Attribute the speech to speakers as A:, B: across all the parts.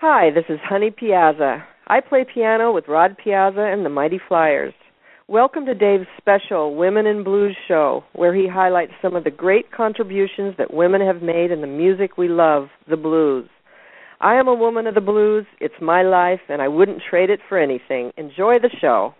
A: Hi, this is Honey Piazza. I play piano with Rod Piazza and the Mighty Flyers. Welcome to Dave's special Women in Blues show, where he highlights some of the great contributions that women have made in the music we love, the blues. I am a woman of the blues. It's my life, and I wouldn't trade it for anything. Enjoy the show.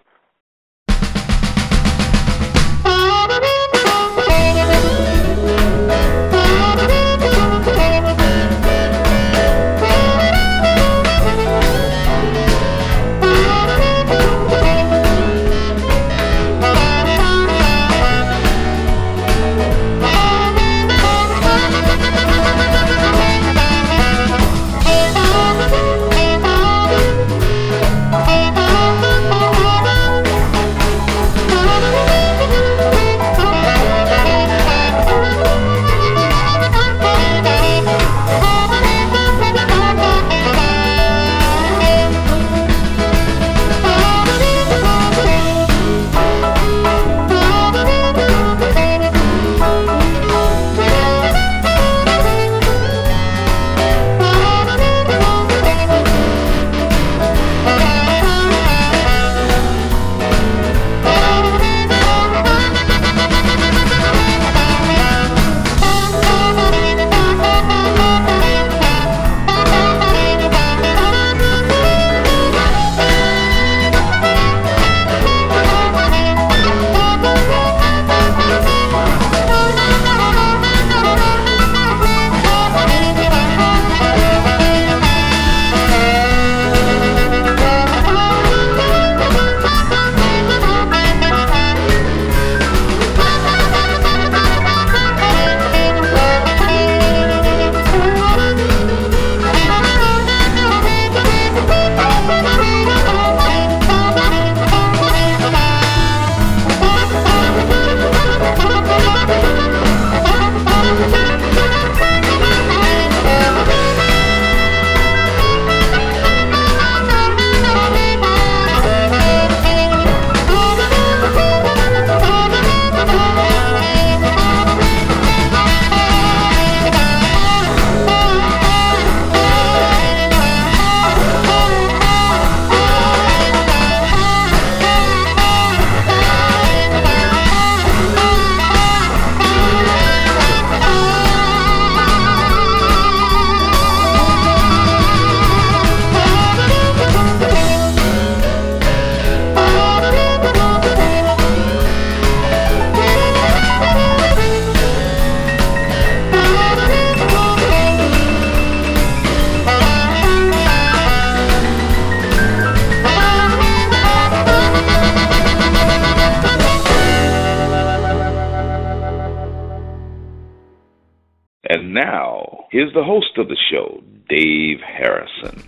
B: Here's the host of the show, Dave Harrison.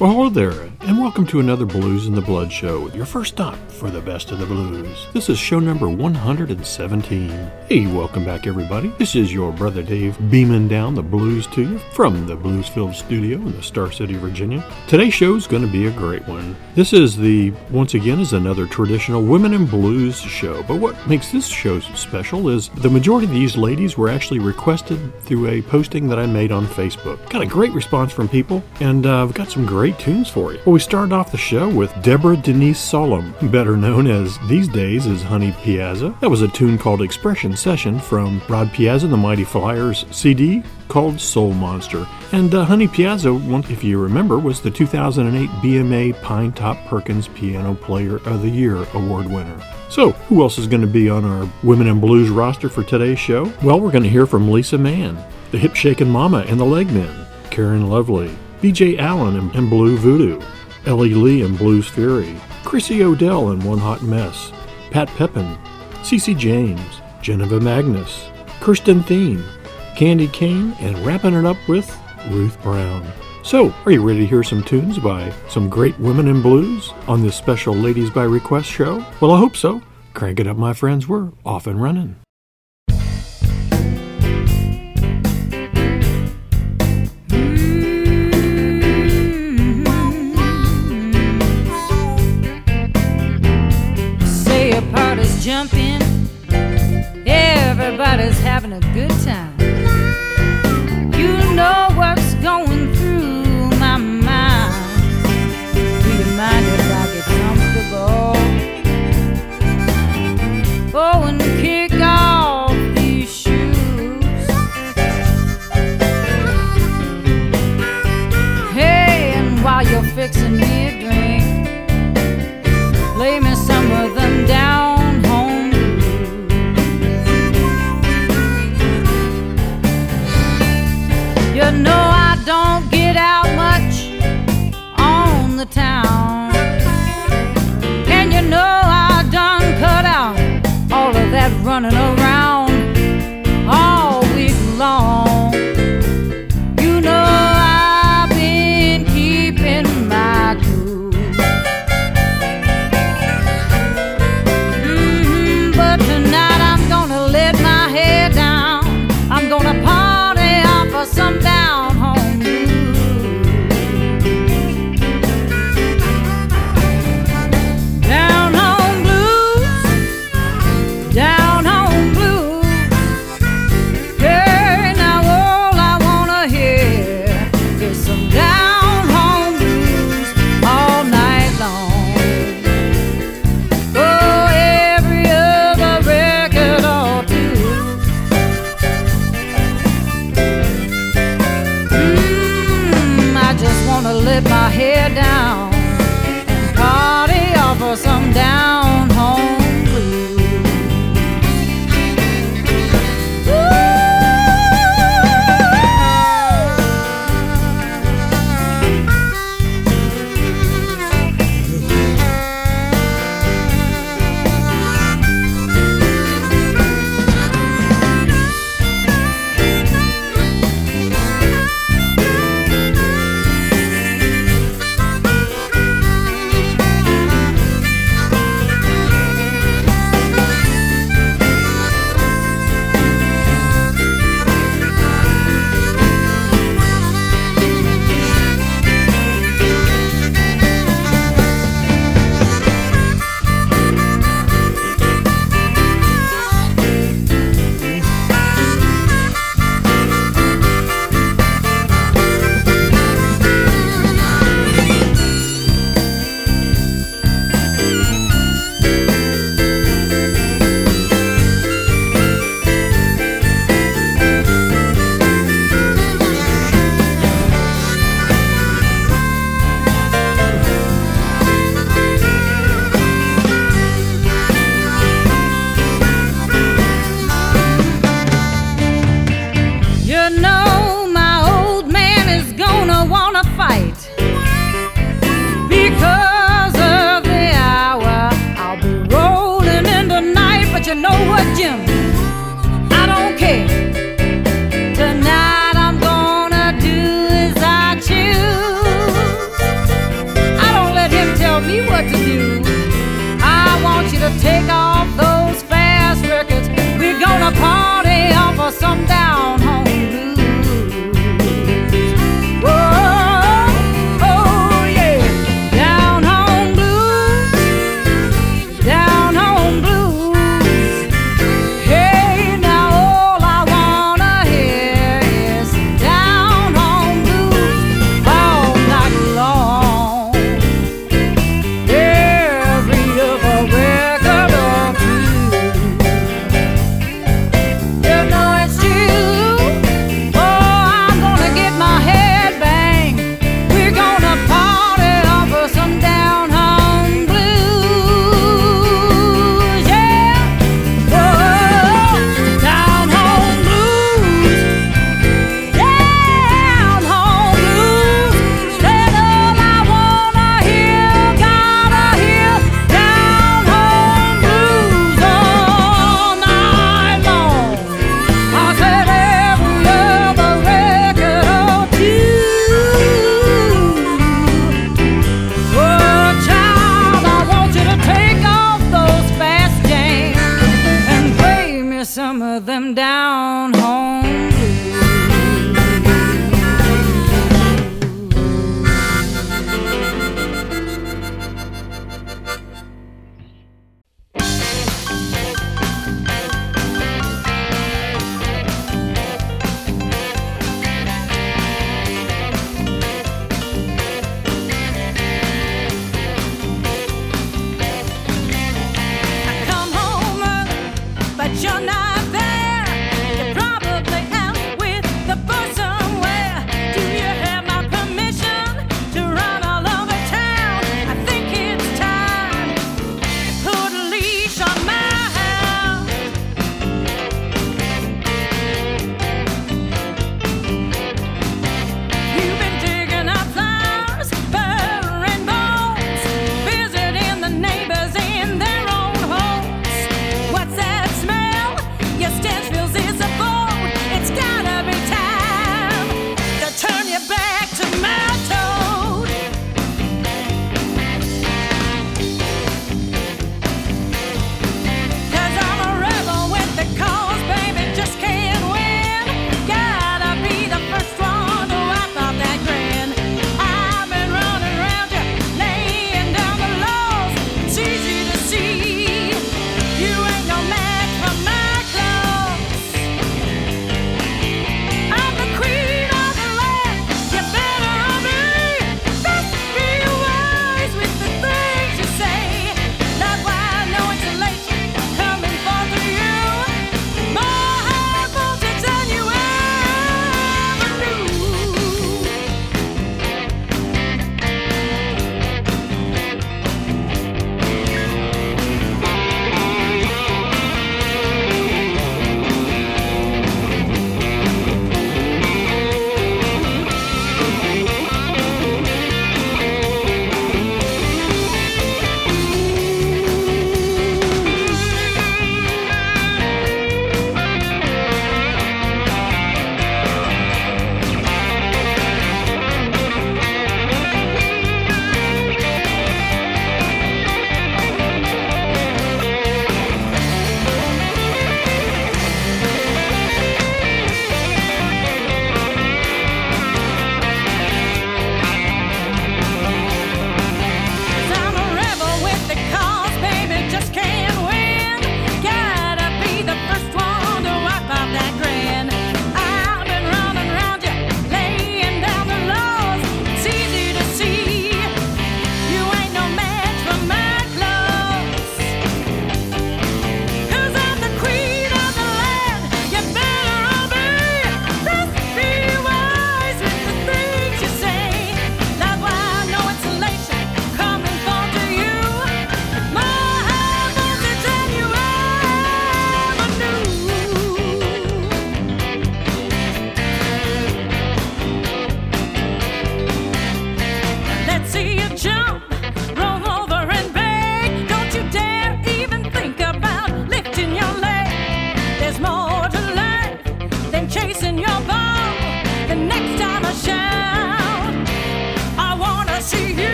C: Well, hello there, and welcome to another Blues in the Blood show, your first stop for the best of the blues. This is show number 117. Hey, welcome back, everybody. This is your brother Dave beaming down the blues to you from the Bluesfield studio in the Star City, Virginia. Today's show is going to be a great one. This is the, once again, is another traditional Women in Blues show, but what makes this show special is the majority of these ladies were actually requested through a posting that I made on Facebook. Got a great response from people, and uh, I've got some great tunes for you. Well, we started off the show with Deborah Denise Solom, better known as these days as Honey Piazza. That was a tune called Expression Session from Rod Piazza and the Mighty Flyers CD called Soul Monster. And uh, Honey Piazza, if you remember, was the 2008 BMA Pinetop Perkins Piano Player of the Year award winner. So, who else is going to be on our Women in Blues roster for today's show? Well, we're going to hear from Lisa Mann, the Hip Shakin' Mama and the Legmen, Karen Lovely, BJ Allen and, and Blue Voodoo, Ellie Lee and Blues Fury, Chrissy Odell and One Hot Mess, Pat Pepin, Cece James, Geneva Magnus, Kirsten Thien, Candy Kane, and wrapping it up with Ruth Brown. So, are you ready to hear some tunes by some great women in blues on this special Ladies by Request show? Well, I hope so. Crank it up, my friends. We're off and running.
D: Mm-hmm. Party's jumping, everybody's having a good time. You know what's going through my mind. Do you mind if I get comfortable? Oh, and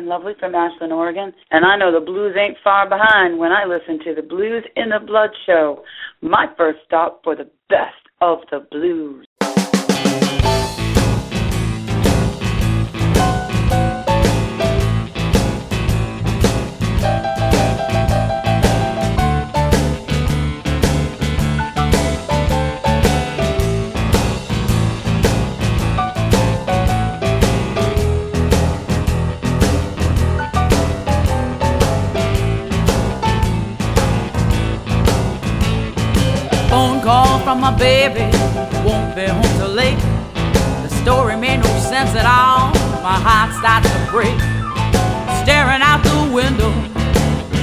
E: Karen Lovely from Ashland, Oregon, and I know the blues ain't far behind when I listen to the Blues in the Blood show, my first stop for the best of the blues.
F: My baby, won't be home till late. The story made no sense at all. My heart starts to break. Staring out the window,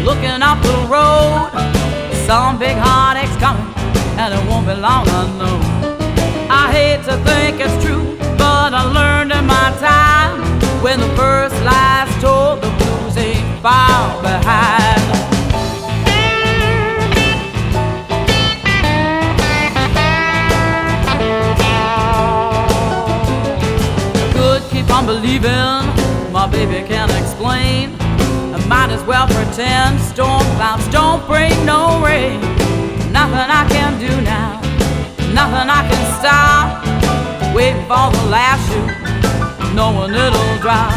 F: looking up the road. Some big heartache's coming, and it won't be long, I know. I hate to think it's true, but I learned in my time when the first lies told, the blues ain't far behind. Believing my baby can't explain. I might as well pretend storm clouds don't bring no rain. Nothing I can do now, nothing I can stop. Waiting for the last shoe, knowing it'll drop.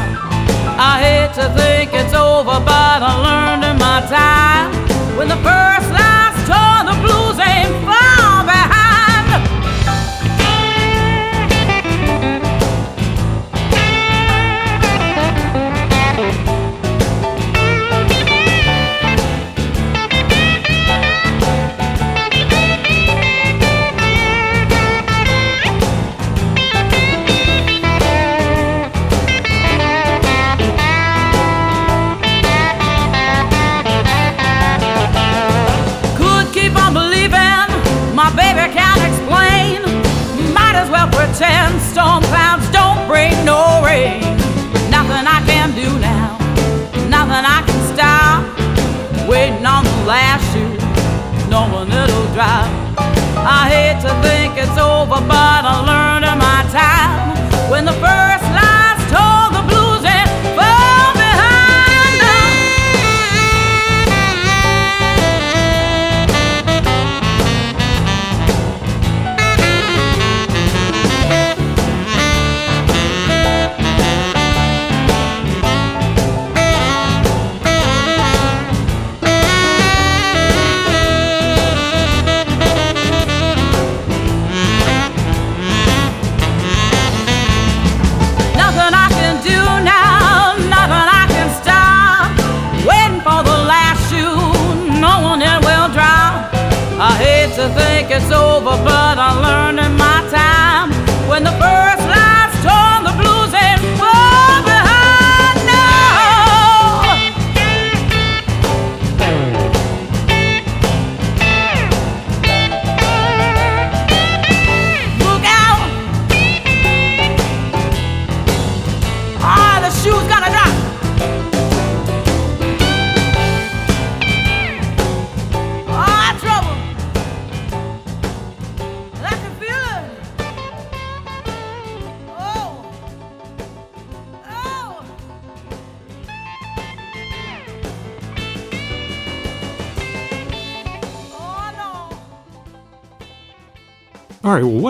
F: I hate to think it's over, but I learned in my time when the first lies torn, the blues ain't far no. Nothing I can do now, nothing I can stop. Waiting on the last knowing it'll drop. I hate to think it's over, but I learned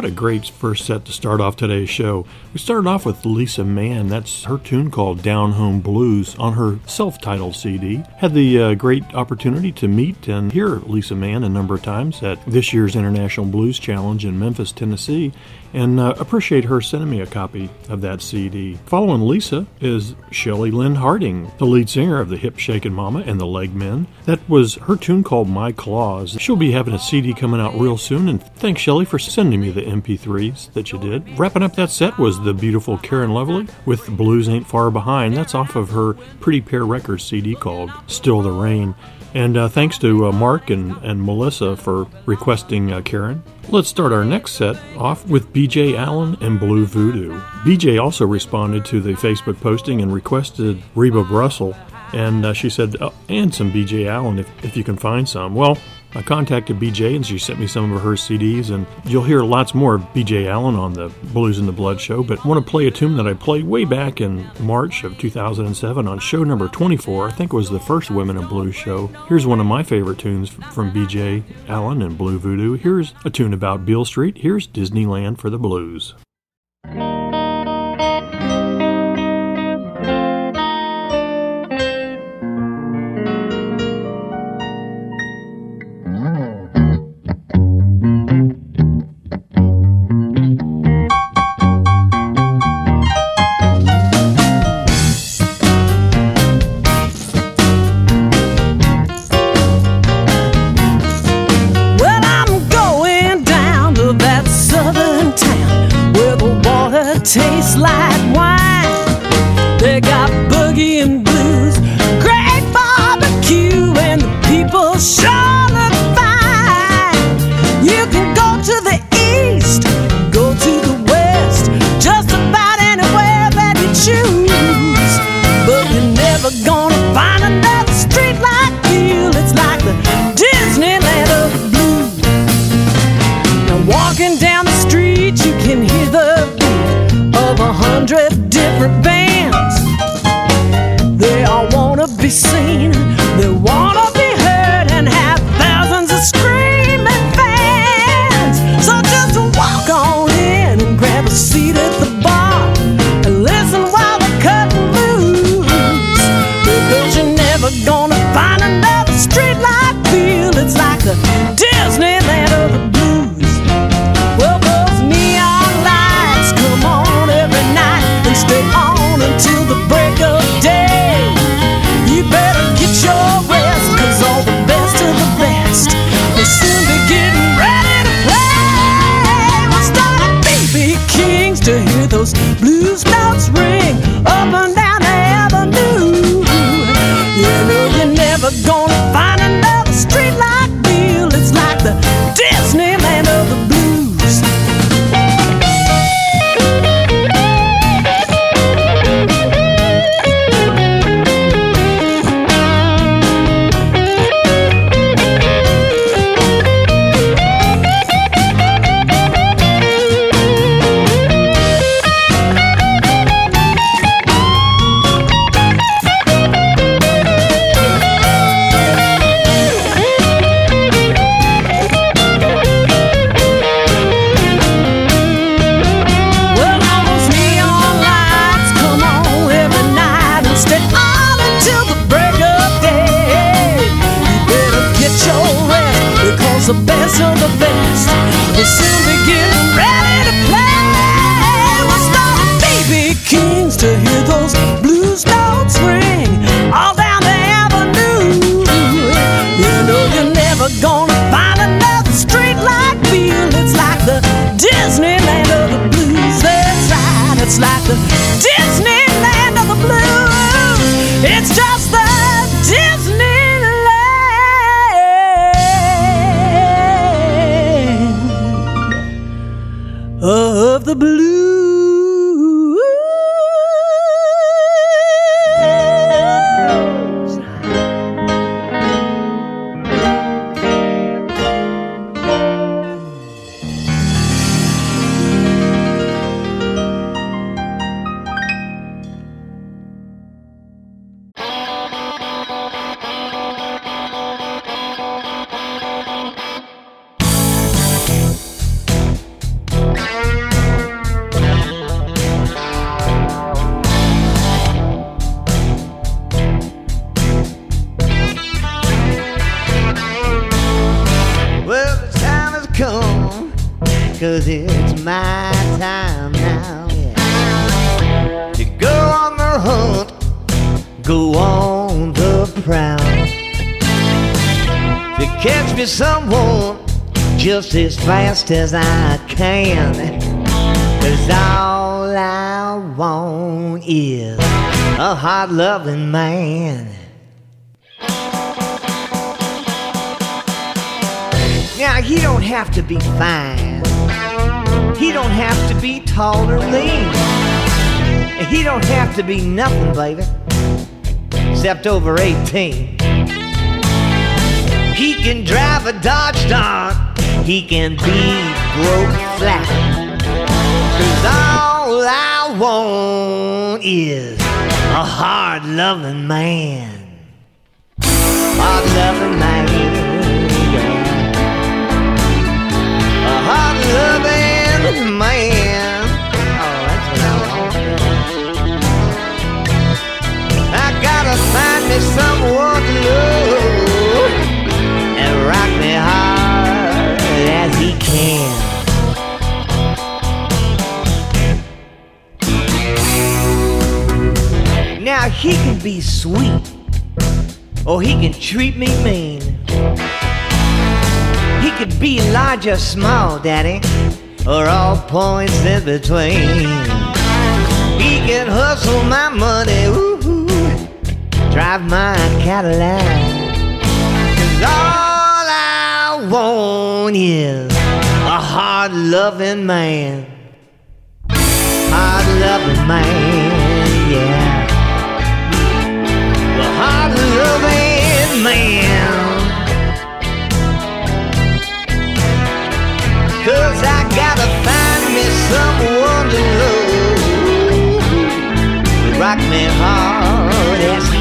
C: what a great first set to start off today's show. We started off with Lisa Mann. That's her tune called Down Home Blues on her self titled CD. Had the uh, great opportunity to meet and hear Lisa Mann a number of times at this year's International Blues Challenge in Memphis, Tennessee, and uh, appreciate her sending me a copy of that CD. Following Lisa is Shelley Lynn Harding, the lead singer of the Hip Shakin' Mama and the Leg Men. That was her tune called My Claws. She'll be having a CD coming out real soon, and thanks, Shelley, for sending me the MP3s that you did. Wrapping up that set was the beautiful Karen Lovely with Blues Ain't Far Behind. That's off of her Pretty Pear Records CD called Still the Rain. And uh, thanks to uh, Mark and, and Melissa for requesting uh, Karen. Let's start our next set off with BJ Allen and Blue Voodoo. BJ also responded to the Facebook posting and requested Reba Russell, and uh, she said, uh, and some BJ Allen if, if you can find some. Well,
G: I contacted BJ and she sent me some of her CDs, and you'll hear lots more of BJ Allen on the Blues in the Blood show. But I want to play a tune that I played way back in March of 2007 on show number 24. I think it was the first Women in Blues show. Here's one of my favorite tunes from BJ Allen and Blue Voodoo. Here's a tune about Beale Street. Here's Disneyland for the Blues.
H: the
I: blue. fast as I can. Cause all I want is a hot loving man. Now, he don't have to be fine. He don't have to be tall or lean. He don't have to be nothing, baby, except over 18. He can drive a Dodge Dart he can be broke flat. Cause all I want is a hard loving man. Hard loving man. A hard loving he can be sweet, or he can treat me mean. He could be large or small, daddy, or all points in between. He can hustle my money, ooh, drive my Cadillac. Cause all I want is a hard loving man. Hard loving man, yeah. Loving man. Cause I gotta find me someone to love. Rock me hard as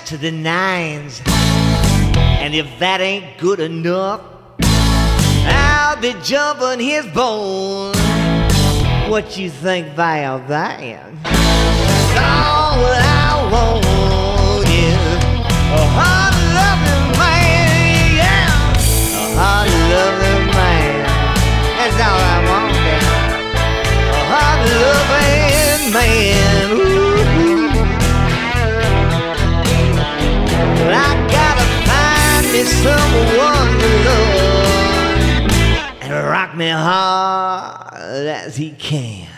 I: be to the nines. And if that ain't good enough, I'll be jumping his bones. What you think about that? All I want is a hard loving man, yeah. A hard loving man. That's all I want. yeah. A hard loving man. Someone to love and rock me hard as he can.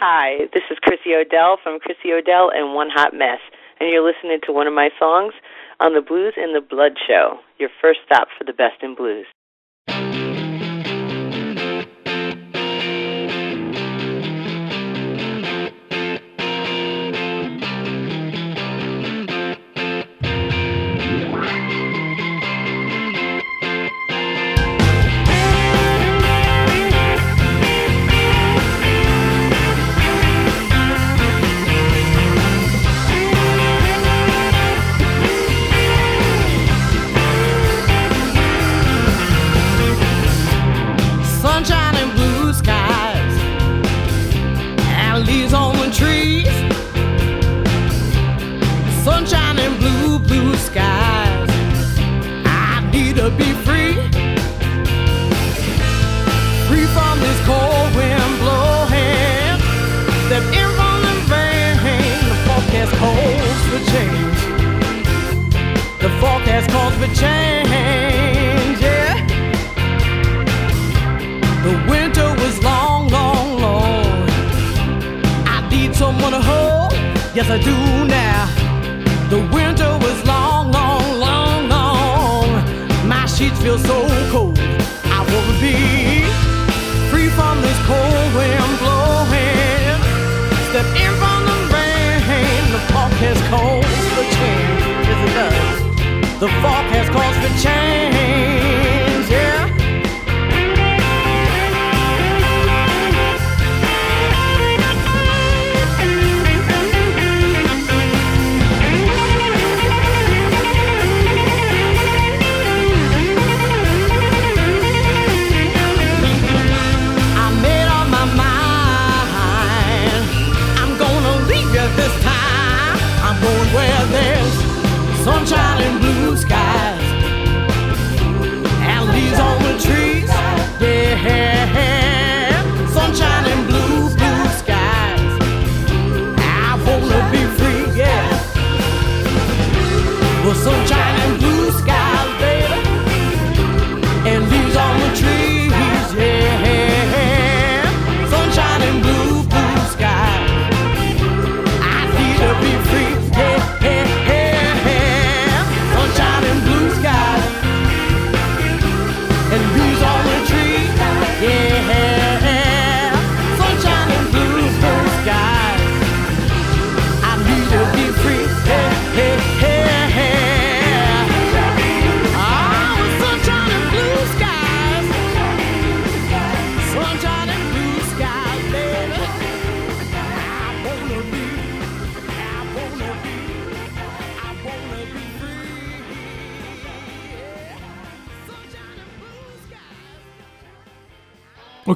J: Hi, this is Chrissy Odell from Chrissy Odell and One Hot Mess, and you're listening to one of my songs on the Blues in the Blood Show, your first stop for the best in blues.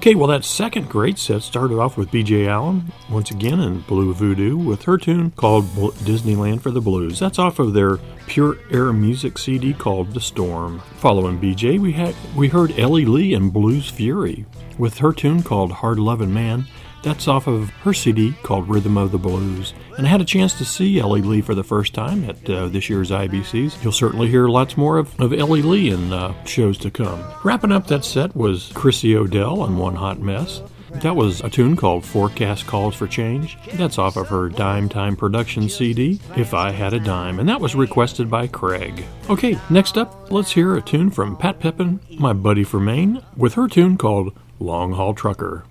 C: Okay, well, that second great set started off with BJ Allen, once again in Blue Voodoo, with her tune called Disneyland for the Blues. That's off of their Pure Air Music CD called The Storm. Following BJ, we had we heard Ellie Lee and Blues Fury with her tune called Hard Lovin' Man. That's off of her CD called Rhythm of the Blues. And I had a chance to see Ellie Lee for the first time at uh, this year's IBCs. You'll certainly hear lots more of, of Ellie Lee in uh, shows to come. Wrapping up that set was Chrissy Odell on One Hot Mess. That was a tune called Forecast Calls for Change. That's off of her Dime Time Production CD, If I Had a Dime, and that was requested by Craig. Okay, next up, let's hear a tune from Pat Pepin, my buddy from Maine, with her tune called Long Haul Trucker.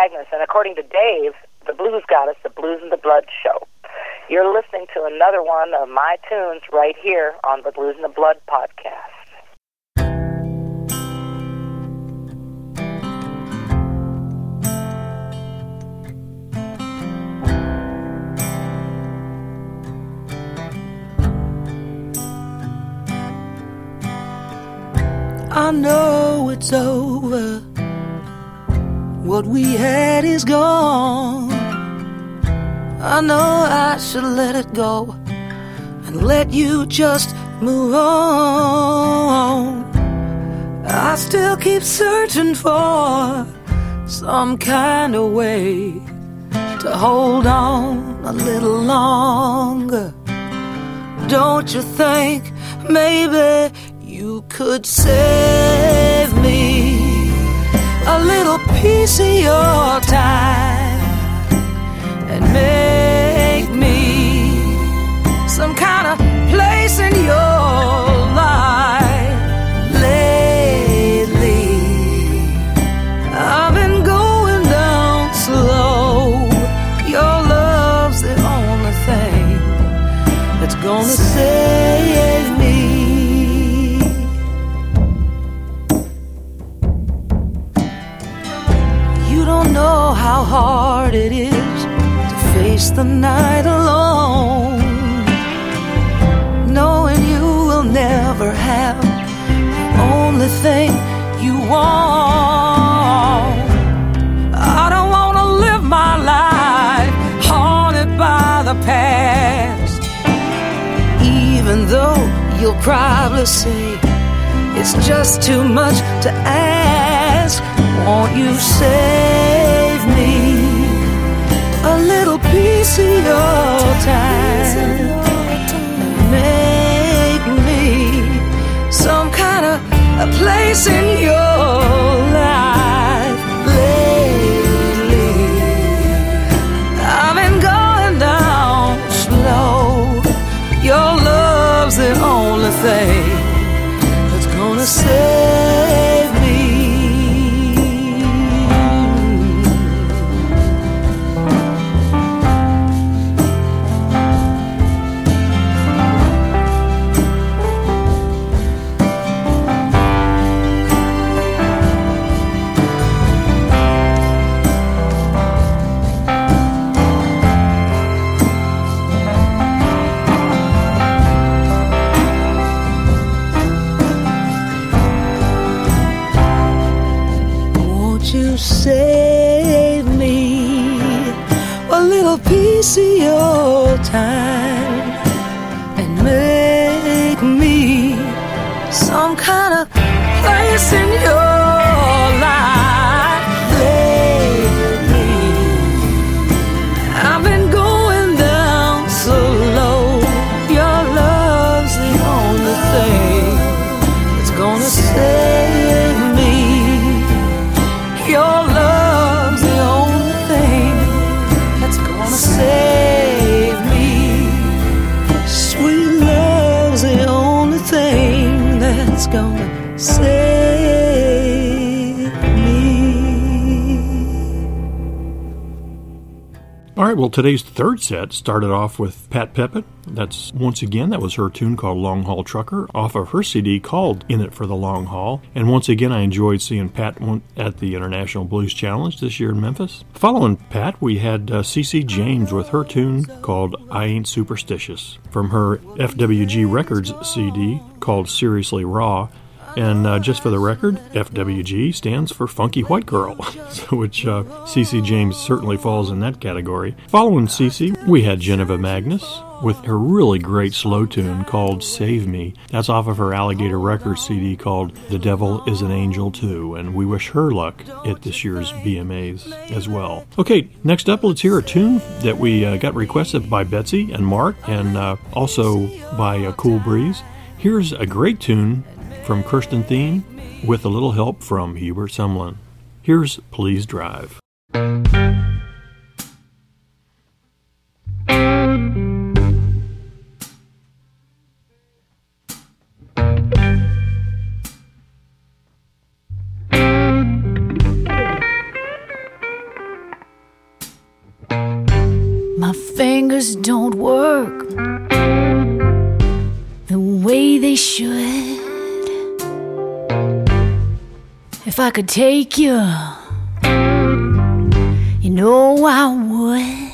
J: Agnes, and according to Dave, the blues goddess, the Blues and the Blood show. You're listening to another one of my tunes right here on the Blues and the Blood podcast.
G: I know it's over. What we had is gone. I know I should let it go and let you just move on. I still keep searching for some kind of way to hold on a little longer. Don't you think maybe you could save me a little piece of your time and make me some kind of place in your how hard it is to face the night alone, knowing you will never have the only thing you want. I don't want to live my life haunted by the past, even though you'll probably say it's just too much to ask. Won't you a little piece of your time? Make me some kind of a place in your life lately. I've been going down slow. Your love's the only thing that's gonna save
C: well, today's third set started off with Pat Pepin. That's once again, that was her tune called Long Haul Trucker off of her CD called In It for the Long Haul. And once again, I enjoyed seeing Pat at the International Blues Challenge this year in Memphis. Following Pat, we had uh, CC James with her tune called I Ain't Superstitious from her FWG Records CD called Seriously Raw. And uh, just for the record, FWG stands for Funky White Girl, which uh, CC James certainly falls in that category. Following CC, we had Janiva Magness with her really great slow tune called Save Me. That's off of her Alligator Records CD called The Devil is an Angel Too, and we wish her luck at this year's BMAs as well. Okay, next up, let's hear a tune that we uh, got requested by Betsy and Mark, and uh, also by uh, Cool Breeze. Here's a great tune from Kirsten Thien with a little help from Hubert Sumlin. Here's Please Drive.
K: I could take you, you know I would.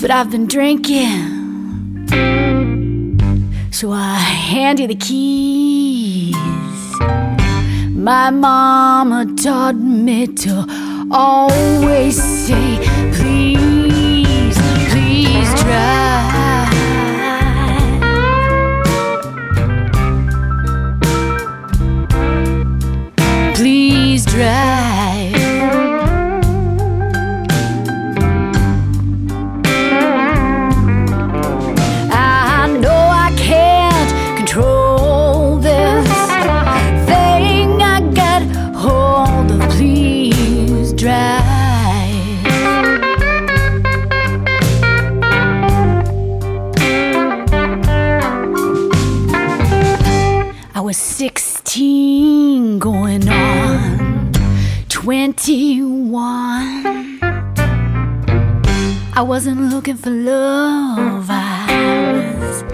K: But I've been drinking, so I hand you the keys. My mama taught me to always say, drive. I wasn't looking for love, I was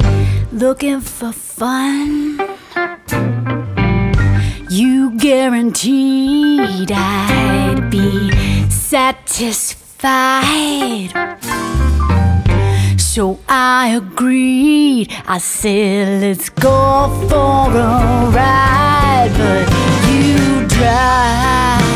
K: looking for fun. You guaranteed I'd be satisfied. So I agreed. I said, let's go for a ride, but you drive.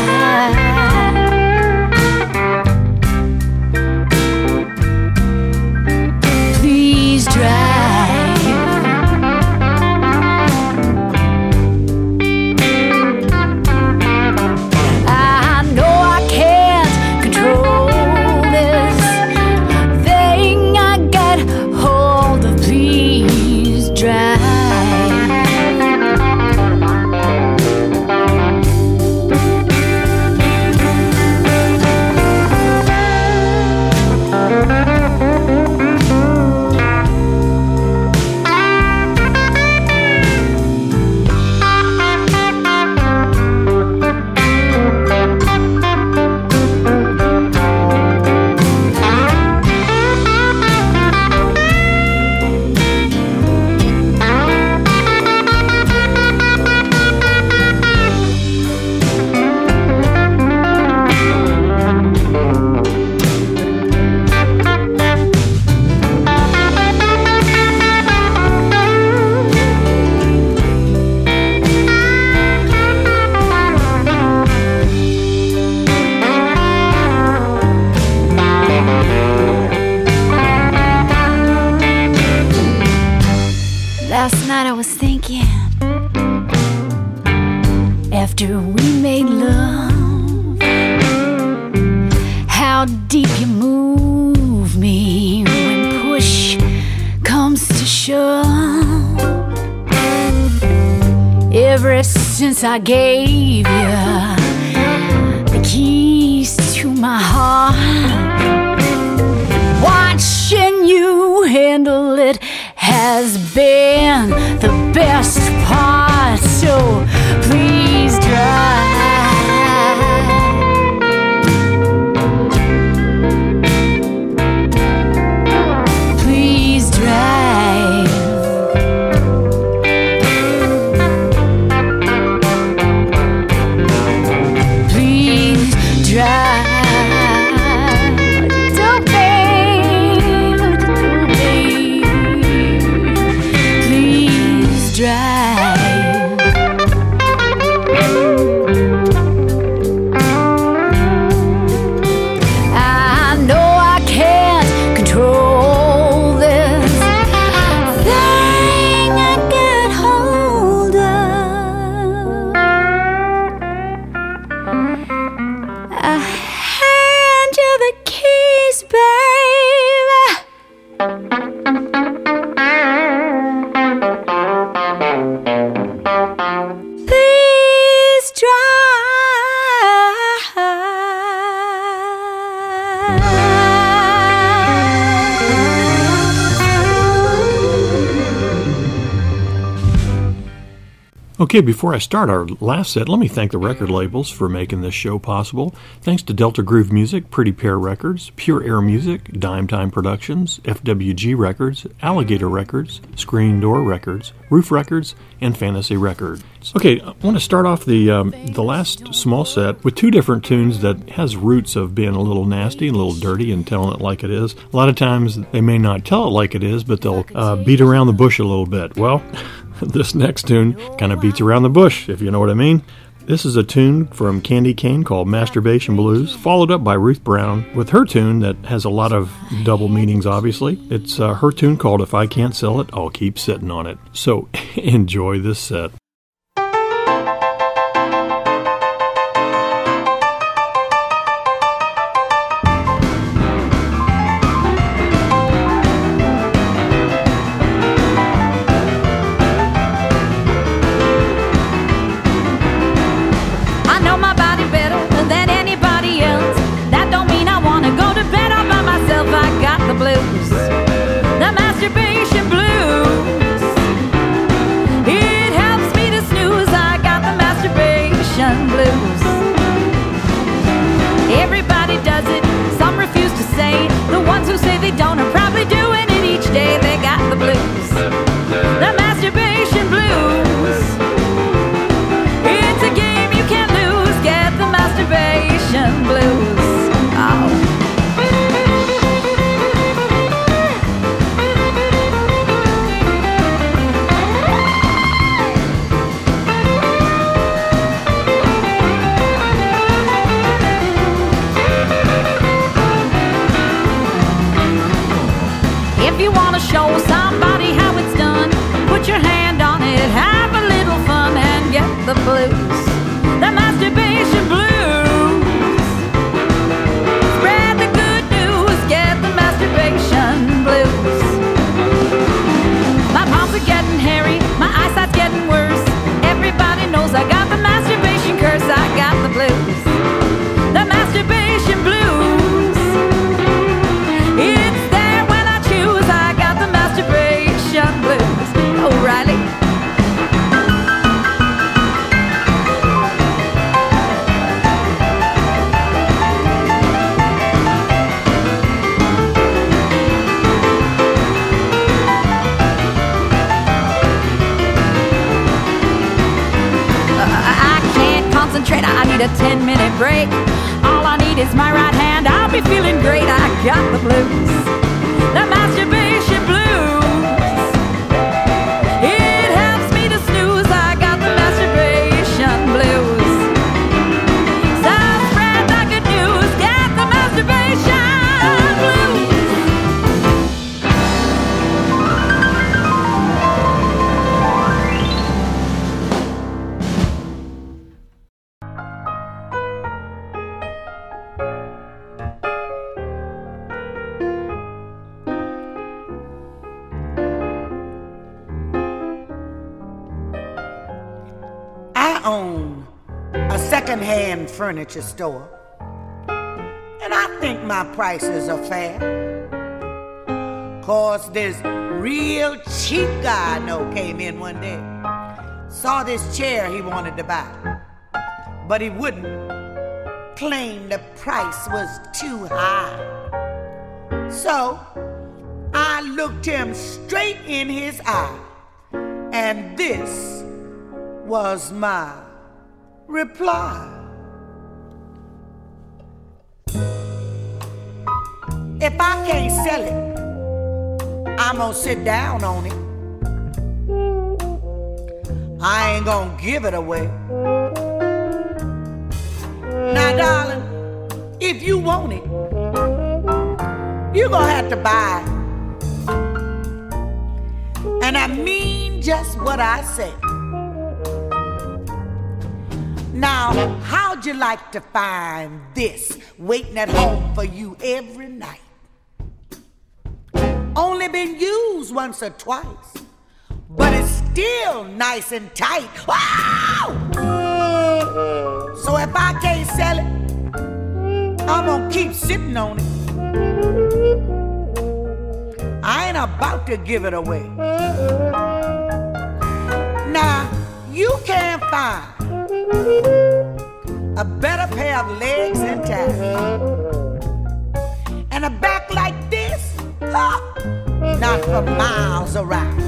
K: How deep you move me when push comes to shove. Ever since I gave you the keys to my heart, watching you handle it has been the best part. So please drive.
C: Okay, before I start our last set, let me thank the record labels for making this show possible. Thanks to Delta Groove Music, Pretty Pear Records, Pure Air Music, Dime Time Productions, FWG Records, Alligator Records, Screen Door Records, Roof Records, and Fantasy Records. Okay, I want to start off the um, the last small set with two different tunes that has roots of being a little nasty and a little dirty and telling it like it is. A lot of times they may not tell it like it is, but they'll uh, beat around the bush a little bit. Well. this next tune kind of beats around the bush, if you know what I mean. This is a tune from Candy Kane called Masturbation Blues, followed up by Ruth Brown with her tune that has a lot of double meanings, obviously. It's uh, her tune called If I Can't Sell It, I'll Keep Sitting on It. So enjoy this set.
L: Furniture store, and I think my prices are fair. Cause this real cheap guy I know came in one day, saw this chair he wanted to buy, but he wouldn't. Claimed the price was too high. So I looked him straight in his eye, and this was my reply. If I can't sell it, I'm gonna sit down on it. I ain't gonna give it away. Now, darling, if you want it, you're gonna have to buy it. And I mean just what I say. Now, how'd you like to find this waiting at home for you every night? Only been used once or twice, but it's still nice and tight. Wow! So if I can't sell it, I'm gonna keep sitting on it. I ain't about to give it away. Now, you can't find a better pair of legs than time. And a back like this, not for miles around.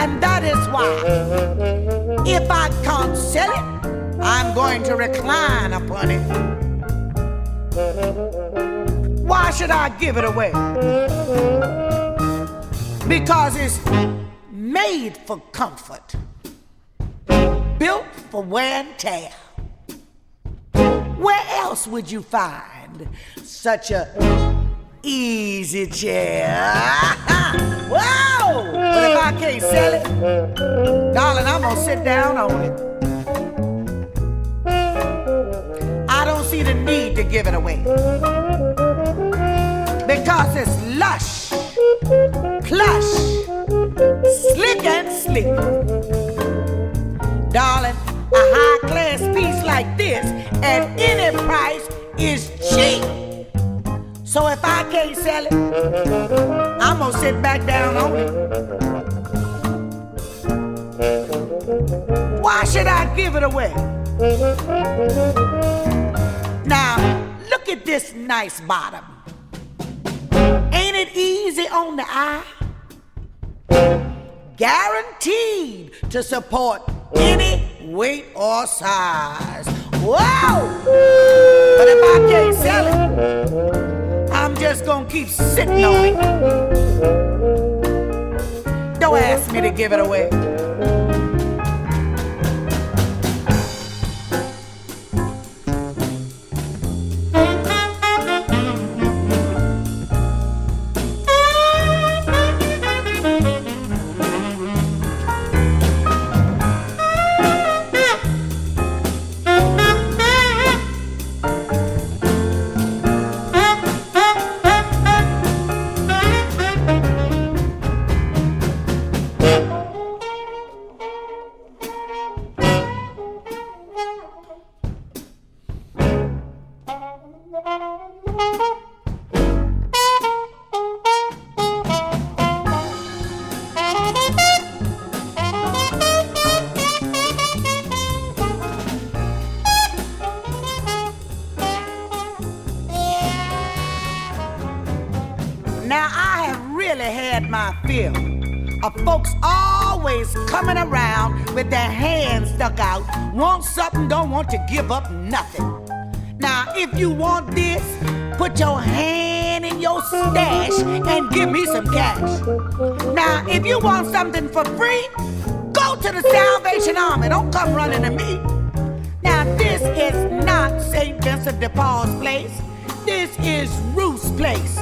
L: And that is why, if I can't sell it, I'm going to recline upon it. Why should I give it away? Because it's made for comfort, built for wear and tear. where else would you find such a easy chair? Whoa! But if I can't sell it, darling, I'm gonna sit down on it. I don't see the need to give it away because it's lush, plush, slick and sleek. Darling, a high class piece like this at any price is cheap. So if I can't sell it, I'm gonna sit back down on it. Why should I give it away? Now, look at this nice bottom. Ain't it easy on the eye? Guaranteed to support any weight or size. Whoa! But if I can't sell it, just gonna keep sitting on it. Don't ask me to give it away. To give up nothing. Now, if you want this, put your hand in your stash and give me some cash. Now, if you want something for free, go to the Salvation Army. Don't come running to me. Now, this is not St. Vincent de Paul's place. This is Ruth's place.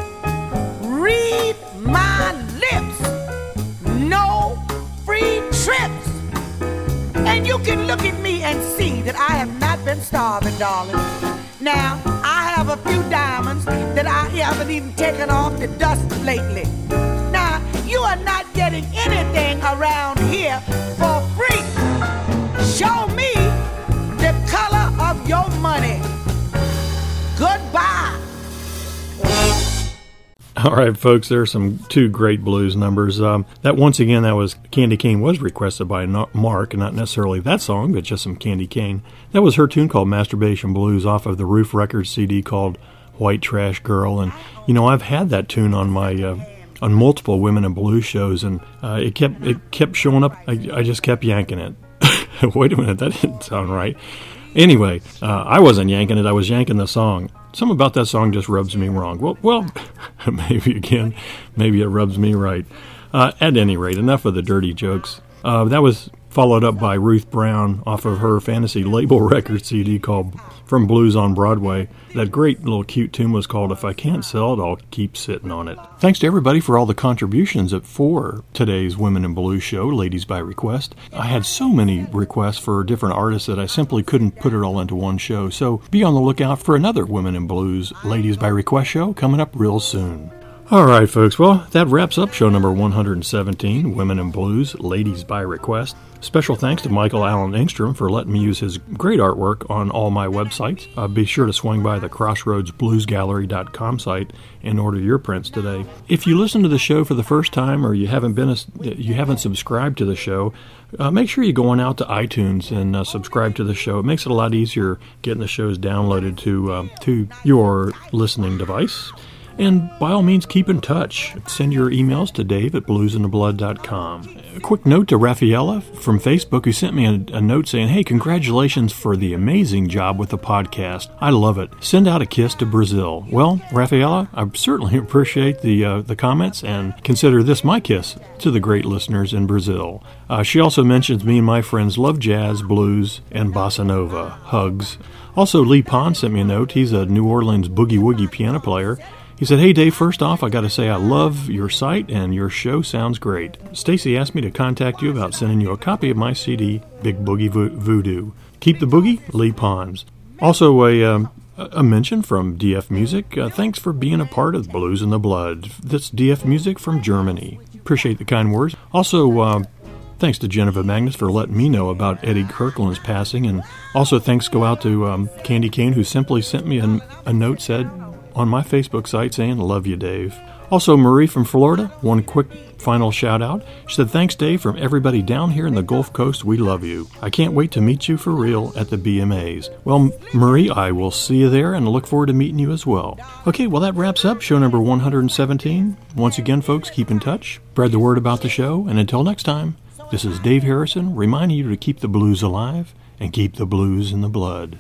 L: Starving, darling. Now, I have a few diamonds that I haven't even taken off the dust lately. Now, you are not getting anything around
C: All right, folks, there are some two great blues numbers. Um, that once again, that was Candy Kane was requested by Mark, not necessarily that song, but just some Candy Kane. That was her tune called Masturbation Blues off of the Roof Records CD called White Trash Girl. And you know, I've had that tune on my uh, on multiple women and blues shows, and uh, it kept it kept showing up. I, I just kept yanking it. Wait a minute, that didn't sound right. Anyway, uh, I wasn't yanking it; I was yanking the song. Something about that song just rubs me wrong. Well, well, maybe again, maybe it rubs me right. Uh, at any rate, enough of the dirty jokes. Uh, that was followed up by Ruth Brown off of her fantasy label record CD called From Blues on Broadway. That great little cute tune was called If I Can't Sell It, I'll Keep Sitting on It. Thanks to everybody for all the contributions for today's Women in Blues show, Ladies by Request. I had so many requests for different artists that I simply couldn't put it all into one show, so be on the lookout for another Women in Blues, Ladies by Request show coming up real soon. All right, folks. Well, that wraps up show number 117, Women in Blues, Ladies by Request. Special thanks to Michael Allen Engstrom for letting me use his great artwork on all my websites. Uh, be sure to swing by the crossroadsbluesgallery.com site and order your prints today. If you listen to the show for the first time or you haven't been a, you haven't subscribed to the show, uh, make sure you go on out to iTunes and uh, subscribe to the show. It makes it a lot easier getting the shows downloaded to uh, to your listening device. And by all means, keep in touch. Send your emails to dave at bluzndablood.com. A quick note to Rafaela from Facebook who sent me a, a, note saying, Hey, congratulations for the amazing job with the podcast. I love it. Send out a kiss to Brazil. Well, Rafaela, I certainly appreciate the, uh, the comments and consider this my kiss to the great listeners in Brazil. Uh, she also mentions me and my friends love jazz, blues, and bossa nova. Hugs. Also, Lee Pond sent me a note. He's a New Orleans boogie woogie piano player. He said, Hey Dave, first off, I got to say I love your site and your show sounds great. Stacy asked me to contact you about sending you a copy of my CD, Big Boogie Vo- Voodoo. Keep the boogie, Lee Pons. Also, a, um, a mention from DF Music. Uh, thanks for being a part of Blues in the Blood. That's DF Music from Germany. Appreciate the kind words. Also, uh, Thanks to Janiva Magness for letting me know about Eddie Kirkland's passing, and also thanks go out to um, Candy Kane who simply sent me a, a note said on my Facebook site saying "Love you, Dave." Also, Marie from Florida, one quick final shout out. She said, Thanks, Dave, from everybody down here in the Gulf Coast. We love you. I can't wait to meet you for real at the BMAs. Well, Marie, I will see you there and look forward to meeting you as well. Okay, well, that wraps up show number 117. Once again, folks, keep in touch, spread the word about the show, and until next time, this is Dave Harrison reminding you to keep the blues alive and keep the blues in the blood.